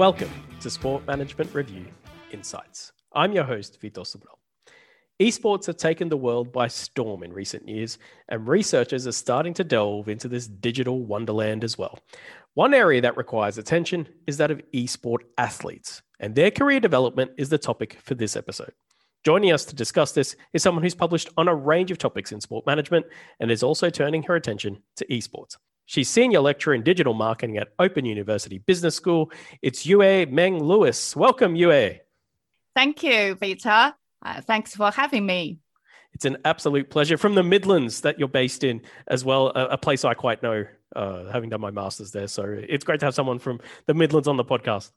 Welcome to Sport Management Review Insights. I'm your host, Vitor Sobral. Esports have taken the world by storm in recent years, and researchers are starting to delve into this digital wonderland as well. One area that requires attention is that of esport athletes, and their career development is the topic for this episode. Joining us to discuss this is someone who's published on a range of topics in sport management and is also turning her attention to esports. She's senior lecturer in digital marketing at Open University Business School. It's Yue Meng Lewis. Welcome, Yue. Thank you, Vitor. Uh, thanks for having me. It's an absolute pleasure from the Midlands that you're based in as well, a, a place I quite know, uh, having done my master's there. So it's great to have someone from the Midlands on the podcast.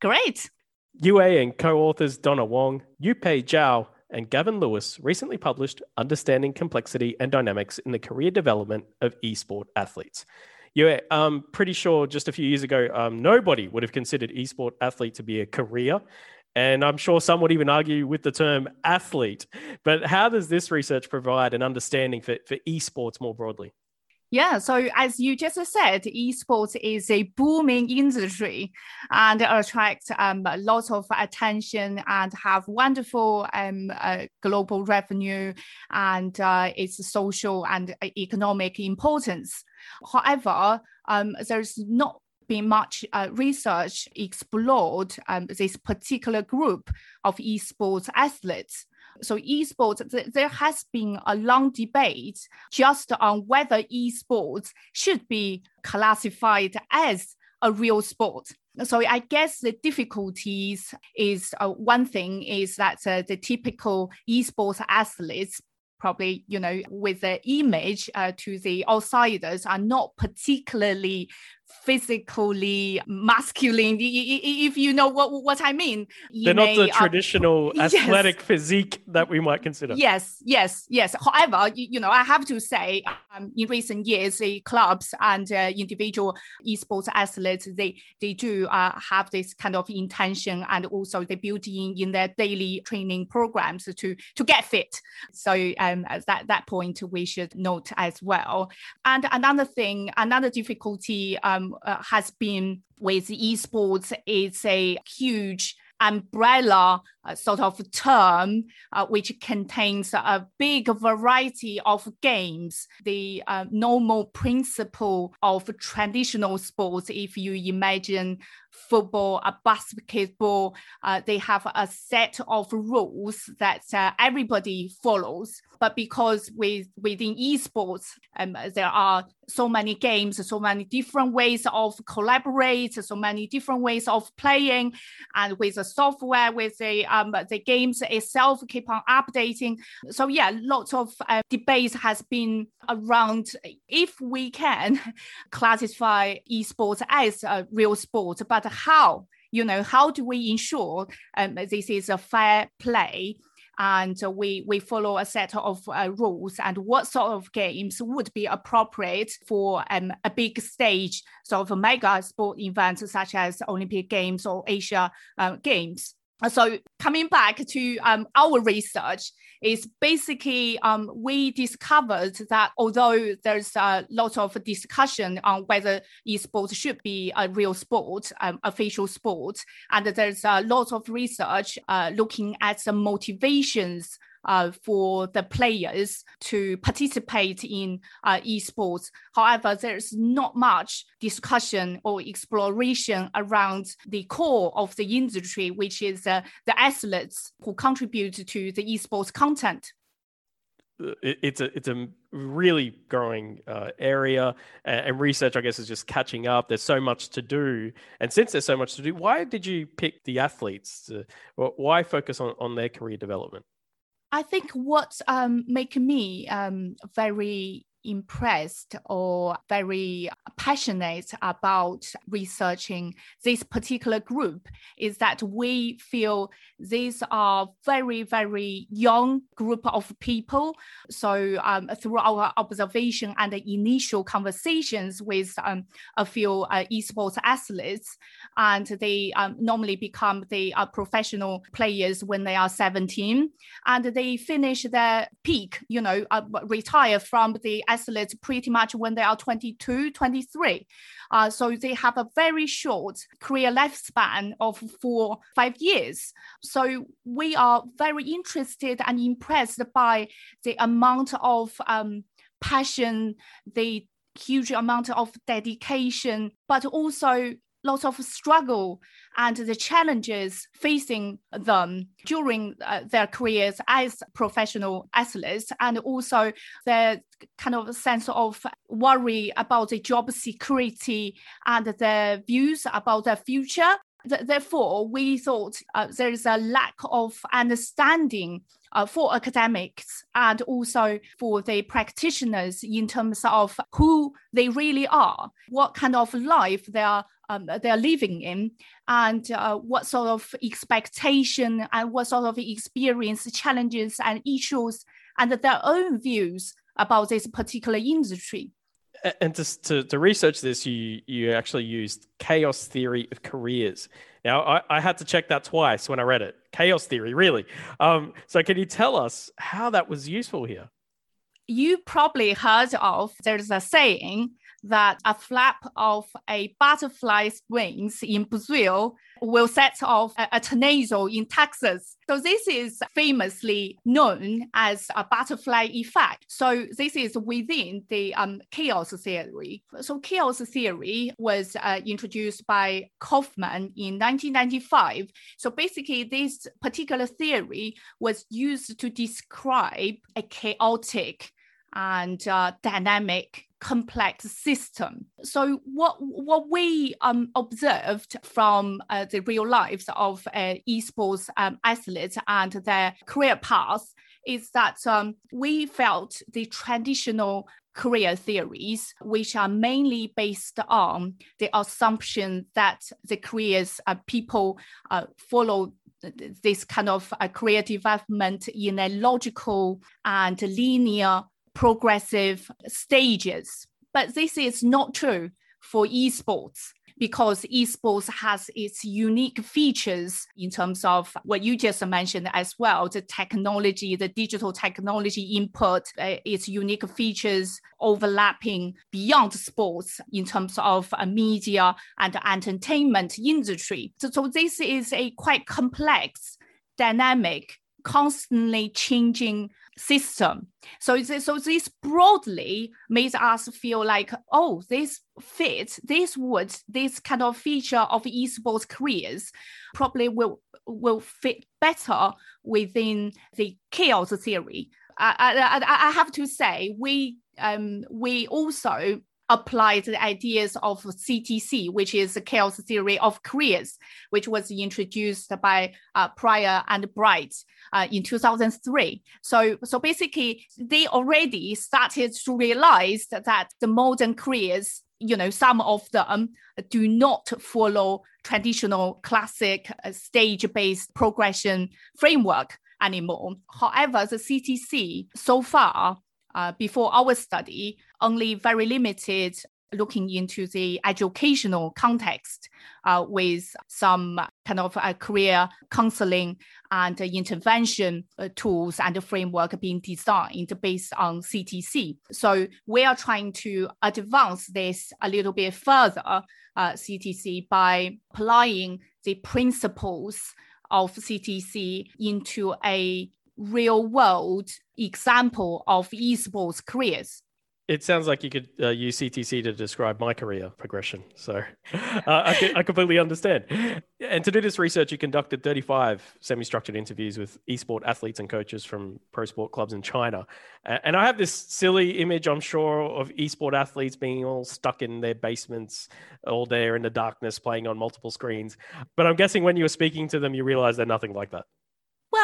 Great. Yue and co authors Donna Wong, Yupei Zhao, and Gavin Lewis recently published Understanding Complexity and Dynamics in the Career Development of Esport Athletes. Yeah, I'm pretty sure just a few years ago, um, nobody would have considered esport athlete to be a career. And I'm sure some would even argue with the term athlete. But how does this research provide an understanding for, for esports more broadly? Yeah, so as you just said, esports is a booming industry and attracts um, lots of attention and have wonderful um, uh, global revenue and uh, its social and economic importance. However, um, there's not been much uh, research explored um, this particular group of esports athletes. So esports, th- there has been a long debate just on whether esports should be classified as a real sport. So I guess the difficulties is uh, one thing is that uh, the typical esports athletes probably you know with the image uh, to the outsiders are not particularly physically masculine. If you know what what i mean they're not the uh, traditional uh, athletic yes. physique that we might consider. Yes yes yes. However you, you know i have to say um, in recent years the clubs and uh, individual esports athletes they they do uh, have this kind of intention and also they build in in their daily training programs to to get fit. So um, at that that point we should note as well. And another thing another difficulty um, um, uh, has been with esports. It's a huge umbrella uh, sort of term uh, which contains a big variety of games. The uh, normal principle of traditional sports, if you imagine football, a basketball, uh, they have a set of rules that uh, everybody follows. But because with within esports, um, there are so many games, so many different ways of collaborate, so many different ways of playing, and with the software, with the um, the games itself keep on updating. So yeah, lots of uh, debates has been around if we can classify esports as a real sport, but how? You know, how do we ensure um, this is a fair play? And we we follow a set of uh, rules and what sort of games would be appropriate for um, a big stage sort of mega sport events such as Olympic Games or Asia uh, Games so coming back to um, our research is basically um, we discovered that although there's a lot of discussion on whether esports should be a real sport, um, official sport, and there's a lot of research uh, looking at the motivations uh, for the players to participate in uh, esports. However, there's not much discussion or exploration around the core of the industry, which is uh, the athletes who contribute to the esports content. It's a it's a really growing uh, area and research i guess is just catching up. There's so much to do. And since there's so much to do why did you pick the athletes to, why focus on, on their career development I think what um, make me um, very impressed or very passionate about researching this particular group is that we feel these are very very young group of people. So um, through our observation and the initial conversations with um, a few uh, esports athletes and they um, normally become the uh, professional players when they are 17 and they finish their peak you know uh, retire from the athletes pretty much when they are 22, 23. Uh, so they have a very short career lifespan of four, five years. So we are very interested and impressed by the amount of um, passion, the huge amount of dedication, but also lots of struggle and the challenges facing them during uh, their careers as professional athletes and also their kind of sense of worry about the job security and their views about their future. Therefore, we thought uh, there is a lack of understanding uh, for academics and also for the practitioners in terms of who they really are, what kind of life they are um, they're living in, and uh, what sort of expectation and what sort of experience, challenges, and issues, and their own views about this particular industry and to, to, to, research this, you you actually used chaos theory of careers. Now, I, I had to check that twice when I read it. Chaos theory, really. Um, so, can you tell us how that was useful here? You probably heard of there's a saying that a flap of a butterfly's wings in Brazil will set off a, tornado in Texas. So this is famously known as a butterfly effect. So this is within the um, chaos theory. So chaos theory was uh, introduced by Kauffman in 1995. So basically, this particular theory was used to describe a chaotic and uh, dynamic complex system. So what what we um, observed from uh, the real lives of uh, esports um, athletes and their career paths is that um, we felt the traditional career theories, which are mainly based on the assumption that the careers uh, people uh, follow this kind of uh, career development in a logical and linear progressive stages. But this is not true for esports because esports has its unique features in terms of what you just mentioned as well the technology the digital technology input uh, its unique features overlapping beyond sports in terms of a media and entertainment industry so, so this is a quite complex dynamic constantly changing system. So, so this broadly makes us feel like, oh, this fits, this would, this kind of feature of esports careers probably will will fit better within the chaos theory. I, I, I have to say, we um, we also applied the ideas of CTC, which is the chaos theory of careers, which was introduced by uh, Pryor and Bright uh, in 2003. So, so basically, they already started to realize that the modern careers, you know, some of them do not follow traditional classic uh, stage-based progression framework anymore. However, the CTC so far uh, before our study, only very limited looking into the educational context uh, with some kind of uh, career counseling and intervention uh, tools and framework being designed based on CTC. So we are trying to advance this a little bit further, CTC, uh, by applying the principles of CTC into a real world example of esports careers. It sounds like you could uh, use CTC to describe my career progression. So uh, I, I, completely understand. And to do this research, you conducted 35 semi structured interviews with esport athletes and coaches from pro sport clubs in China. And I have this silly image, I'm sure, of esport athletes being all stuck in their basements all day in the darkness playing on multiple screens. But I'm guessing when you were speaking to them, you realized they're nothing like that.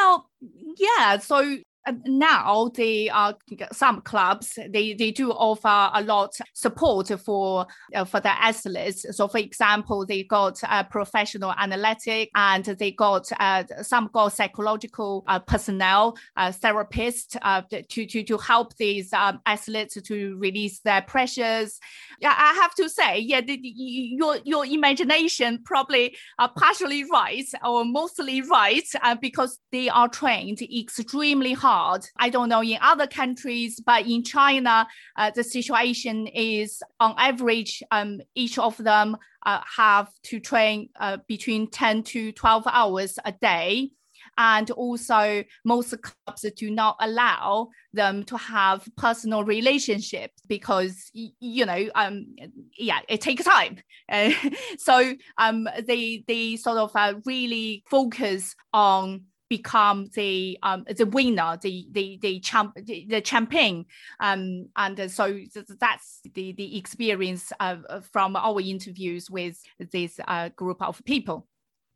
Well, yeah. So now they are some clubs they, they do offer a lot of support for uh, for the athletes. So for example they got uh, professional analytic and they got uh, some got psychological uh, personnel uh, therapists uh, to, to to help these um, athletes to release their pressures. Yeah i have to say yeah the, your your imagination probably are partially right or mostly right because they are trained extremely hard I don't know in other countries, but in China, uh, the situation is on average, um, each of them uh, have to train uh, between 10 to 12 hours a day. And also, most clubs do not allow them to have personal relationships because, you know, um, yeah, it takes time. So um, they, they sort of uh, really focus on become the um, the winner, the the the champ the, the champion, um, and so that's the the experience uh, from our interviews with this uh, group of people.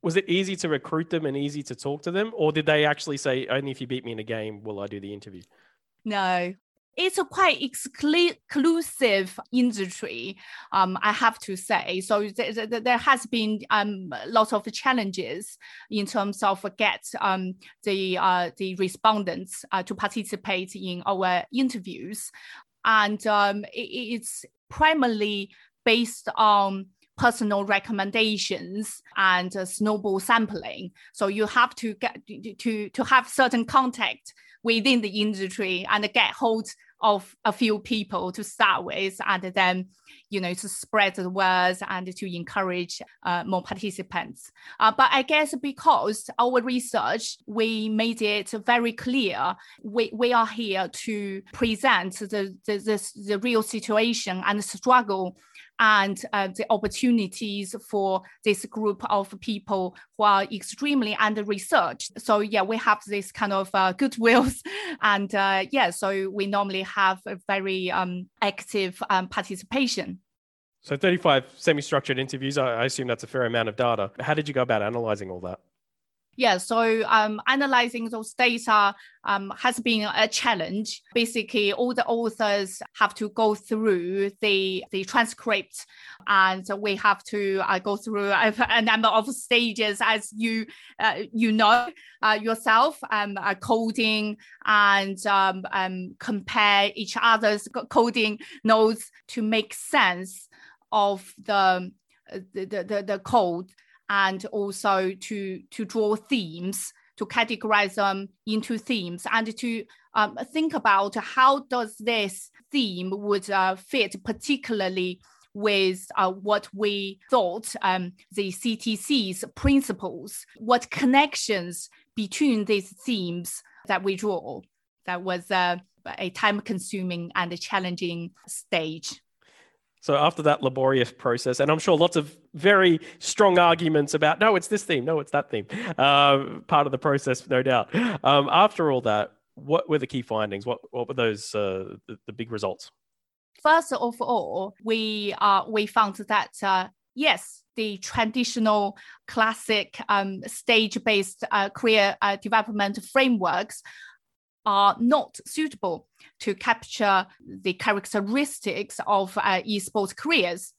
Was it easy to recruit them and easy to talk to them? Or did they actually say only if you beat me in a game will i do the interview? No it's a quite exclusive industry, um, I have to say. So th- th- there has been um, lots of challenges in terms of get um, the uh, the respondents uh, to participate in our interviews, and um, it, it's primarily based on personal recommendations and uh, snowball sampling. So you have to get to to have certain contact within the industry and get hold of a few people to start with, and then you know to spread the words and to encourage uh, more participants. Uh, but I guess because our research, we made it very clear we, we are here to present the the, the, the real situation and the struggle and uh, the opportunities for this group of people who are extremely under researched. So yeah, we have this kind of uh, goodwills, and uh, yeah, so we normally have a very um, active um, participation. So 35 semi-structured interviews. I assume that's a fair amount of data. How did you go about analyzing all that? Yeah, so um, analyzing those data um, has been a challenge. Basically, all the authors have to go through the, the transcript and we have to uh, go through a, a, number of stages as you uh, you know uh, yourself, um, uh, coding and um, um, compare each other's coding notes to make sense of the, the, the, the code and also to to draw themes to categorize them into themes and to um, think about how does this theme would uh, fit particularly with uh, what we thought um, the CTC's principles, what connections between these themes that we draw. That was uh, a time consuming and a challenging stage. So after that laborious process, and I'm sure lots of very strong arguments about no, it's this theme, no, it's that theme, uh, part of the process, no doubt. Um, after all that, what were the key findings? What what were those uh, the, the, big results? First of all, we uh, we found that uh, yes, the traditional classic um, stage-based uh, career uh, development frameworks are not suitable to capture the characteristics of uh, esports careers.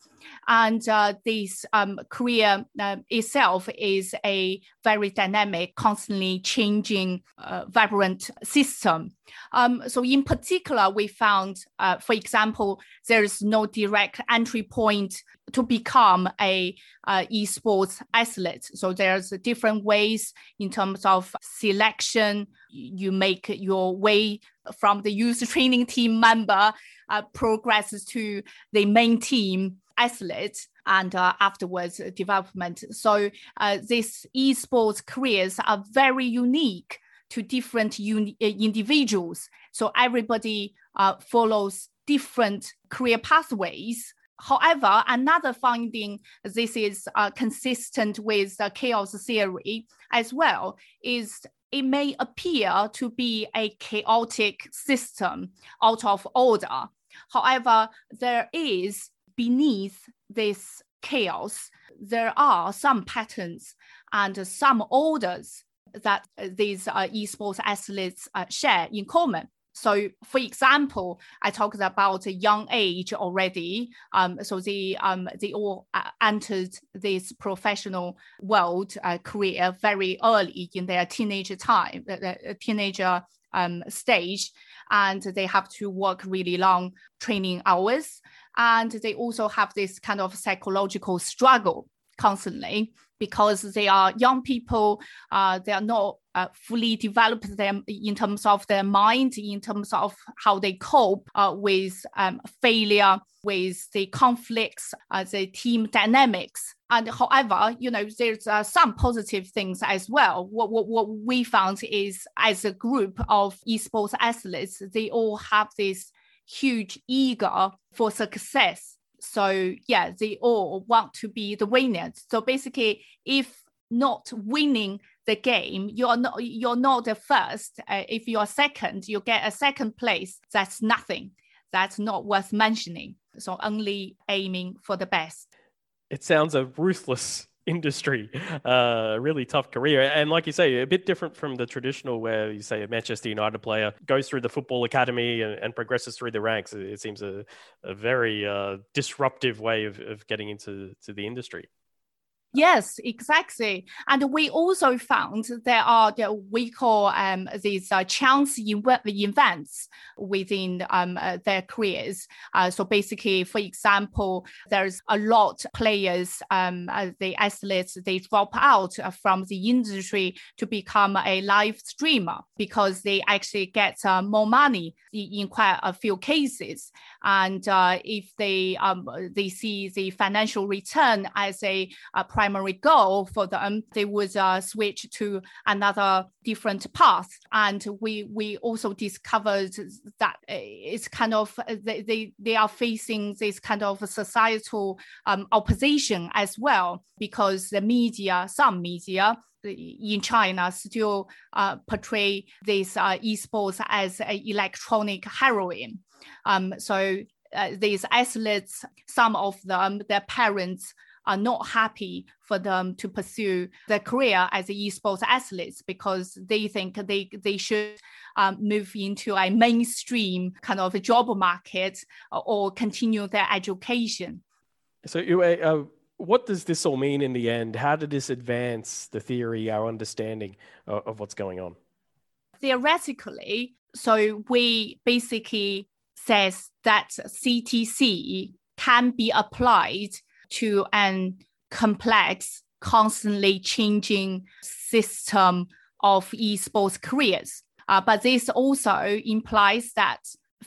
And uh, this um, career uh, itself is a very dynamic, constantly changing, uh, vibrant system. Um, so, in particular, we found, for example, there is no direct entry point to become a uh, esports athlete. So there's different ways in terms of selection. You make your way from the youth training team member, uh, progresses to the main team athlete and uh, afterwards development. So uh, these esports careers are very unique to different uh, individuals. So everybody uh, follows different career pathways. However, another finding, this is uh, consistent with the chaos theory as well, is it may appear to be a chaotic system out of order. However, there is beneath this chaos, there are some patterns and some orders that these uh, esports athletes uh, share in common. So, for example, I talked about a young age already. Um, so they um, they all uh, entered this professional world uh, career very early in their teenager time, the, teenager um, stage, and they have to work really long training hours, and they also have this kind of psychological struggle constantly because they are young people, uh, they are not uh, fully develop them in terms of their mind, in terms of how they cope uh, with um, failure, with the conflicts, uh, the team dynamics. And however, you know, there's uh, some positive things as well. What, what, what we found is as a group of esports athletes, they all have this huge eager for success. So yeah, they all want to be the winners. So basically, if not winning the game, you're not you're not the first. Uh, if you're second, you get a second place. That's nothing. That's not worth mentioning. So only aiming for the best. It sounds a ruthless industry, uh, really tough career. And like you say, a bit different from the traditional where you say a Manchester United player goes through the football academy and, and progresses through the ranks. It, seems a, a very uh, disruptive way of, of getting into to the industry. Yes, exactly. And we also found there are the, we call um, these uh, chance events within um, uh, their careers. Uh, so basically, for example, there's a lot players, um, uh, the athletes, they drop out from the industry to become a live streamer because they actually get uh, more money in quite a few cases. And uh, if they um, they see the financial return as a, a primary goal for them, they would uh, switch to another different path. And we we also discovered that it's kind of they they, they are facing this kind of societal um, opposition as well because the media, some media in China still uh, portray this uh, esports as an electronic heroin. Um, so uh, these athletes, some of them, their parents are not happy for them to pursue their career as esports athletes because they think they they should um, move into a mainstream kind of a job market or continue their education. So, uh, what does this all mean in the end? How did this advance the theory, our understanding of, of what's going on? Theoretically, so we basically says that CTC can be applied to an complex, constantly changing system of esports careers. Uh, but this also implies that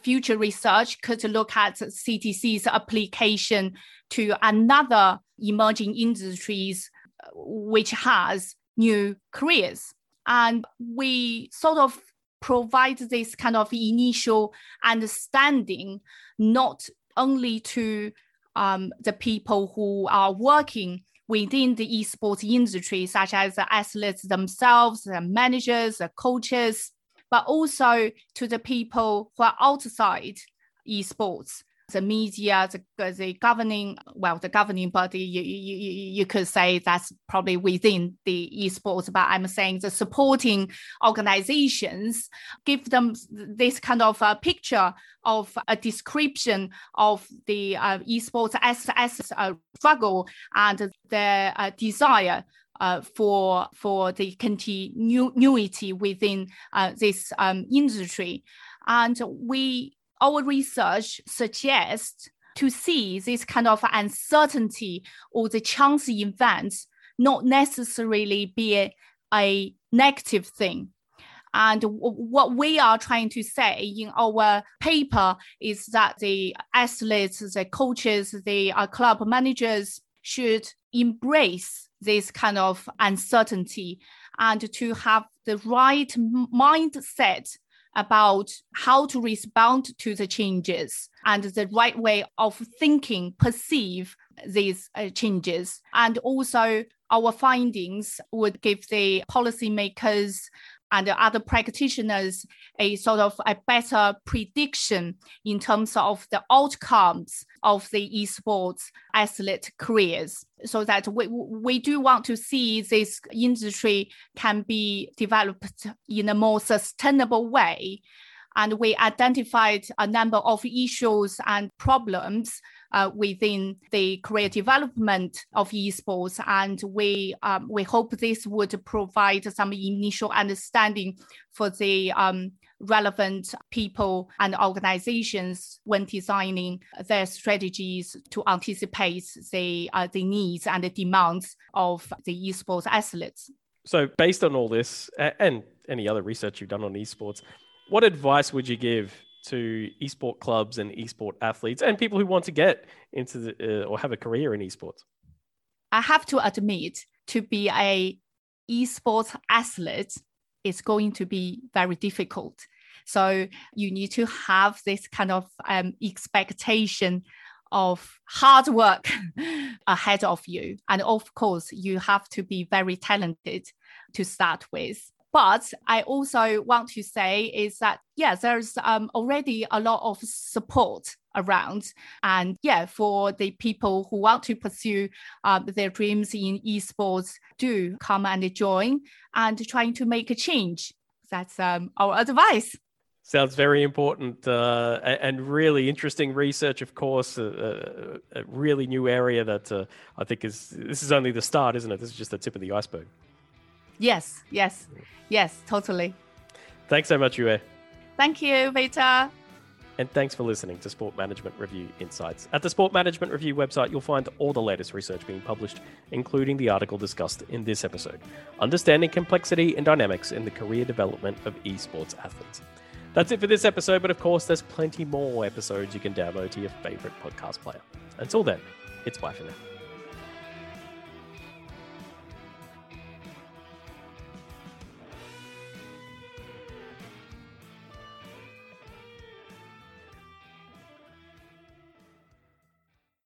future research could look at CTC's application to another emerging industries which has new careers. And we sort of provide this kind of initial understanding, not only to um, the people who are working within the esports industry, such as the athletes themselves, the managers, the coaches, but also to the people who are outside esports the media, the, the governing, well, the governing body, you, you, you could say that's probably within the esports, but I'm saying the supporting organizations give them this kind of a picture of a description of the uh, esports as, as a struggle and their uh, desire uh, for for the continuity within uh, this um, industry, and we our research suggests to see this kind of uncertainty or the chance events not necessarily be a, a negative thing. And what we are trying to say in our paper is that the athletes, the coaches, the uh, club managers should embrace this kind of uncertainty and to have the right mindset about how to respond to the changes and the right way of thinking, perceive these uh, changes. And also, our findings would give the policymakers and other practitioners a sort of a better prediction in terms of the outcomes of the esports athlete careers. So that we, we do want to see this industry can be developed in a more sustainable way and we identified a number of issues and problems uh, within the career development of esports, and we um, we hope this would provide some initial understanding for the um, relevant people and organizations when designing their strategies to anticipate the uh, the needs and the demands of the esports athletes. So, based on all this and any other research you've done on esports, what advice would you give to esport clubs and esport athletes and people who want to get into the, uh, or have a career in esports? I have to admit, to be a esports athlete is going to be very difficult. So you need to have this kind of um, expectation of hard work ahead of you. And of course, you have to be very talented to start with. But I also want to say is that, yeah, there's um, already a lot of support around. And yeah, for the people who want to pursue uh, their dreams in esports, do come and join and trying to make a change. That's um, our advice. Sounds very important uh, and really interesting research, of course. A, a, a really new area that uh, I think is this is only the start, isn't it? This is just the tip of the iceberg. Yes, yes, yes, totally. Thanks so much, Yue. Thank you, Vitor. And thanks for listening to Sport Management Review Insights. At the Sport Management Review website, you'll find all the latest research being published, including the article discussed in this episode Understanding Complexity and Dynamics in the Career Development of Esports Athletes. That's it for this episode, but of course, there's plenty more episodes you can download to your favorite podcast player. Until then, it's bye for now.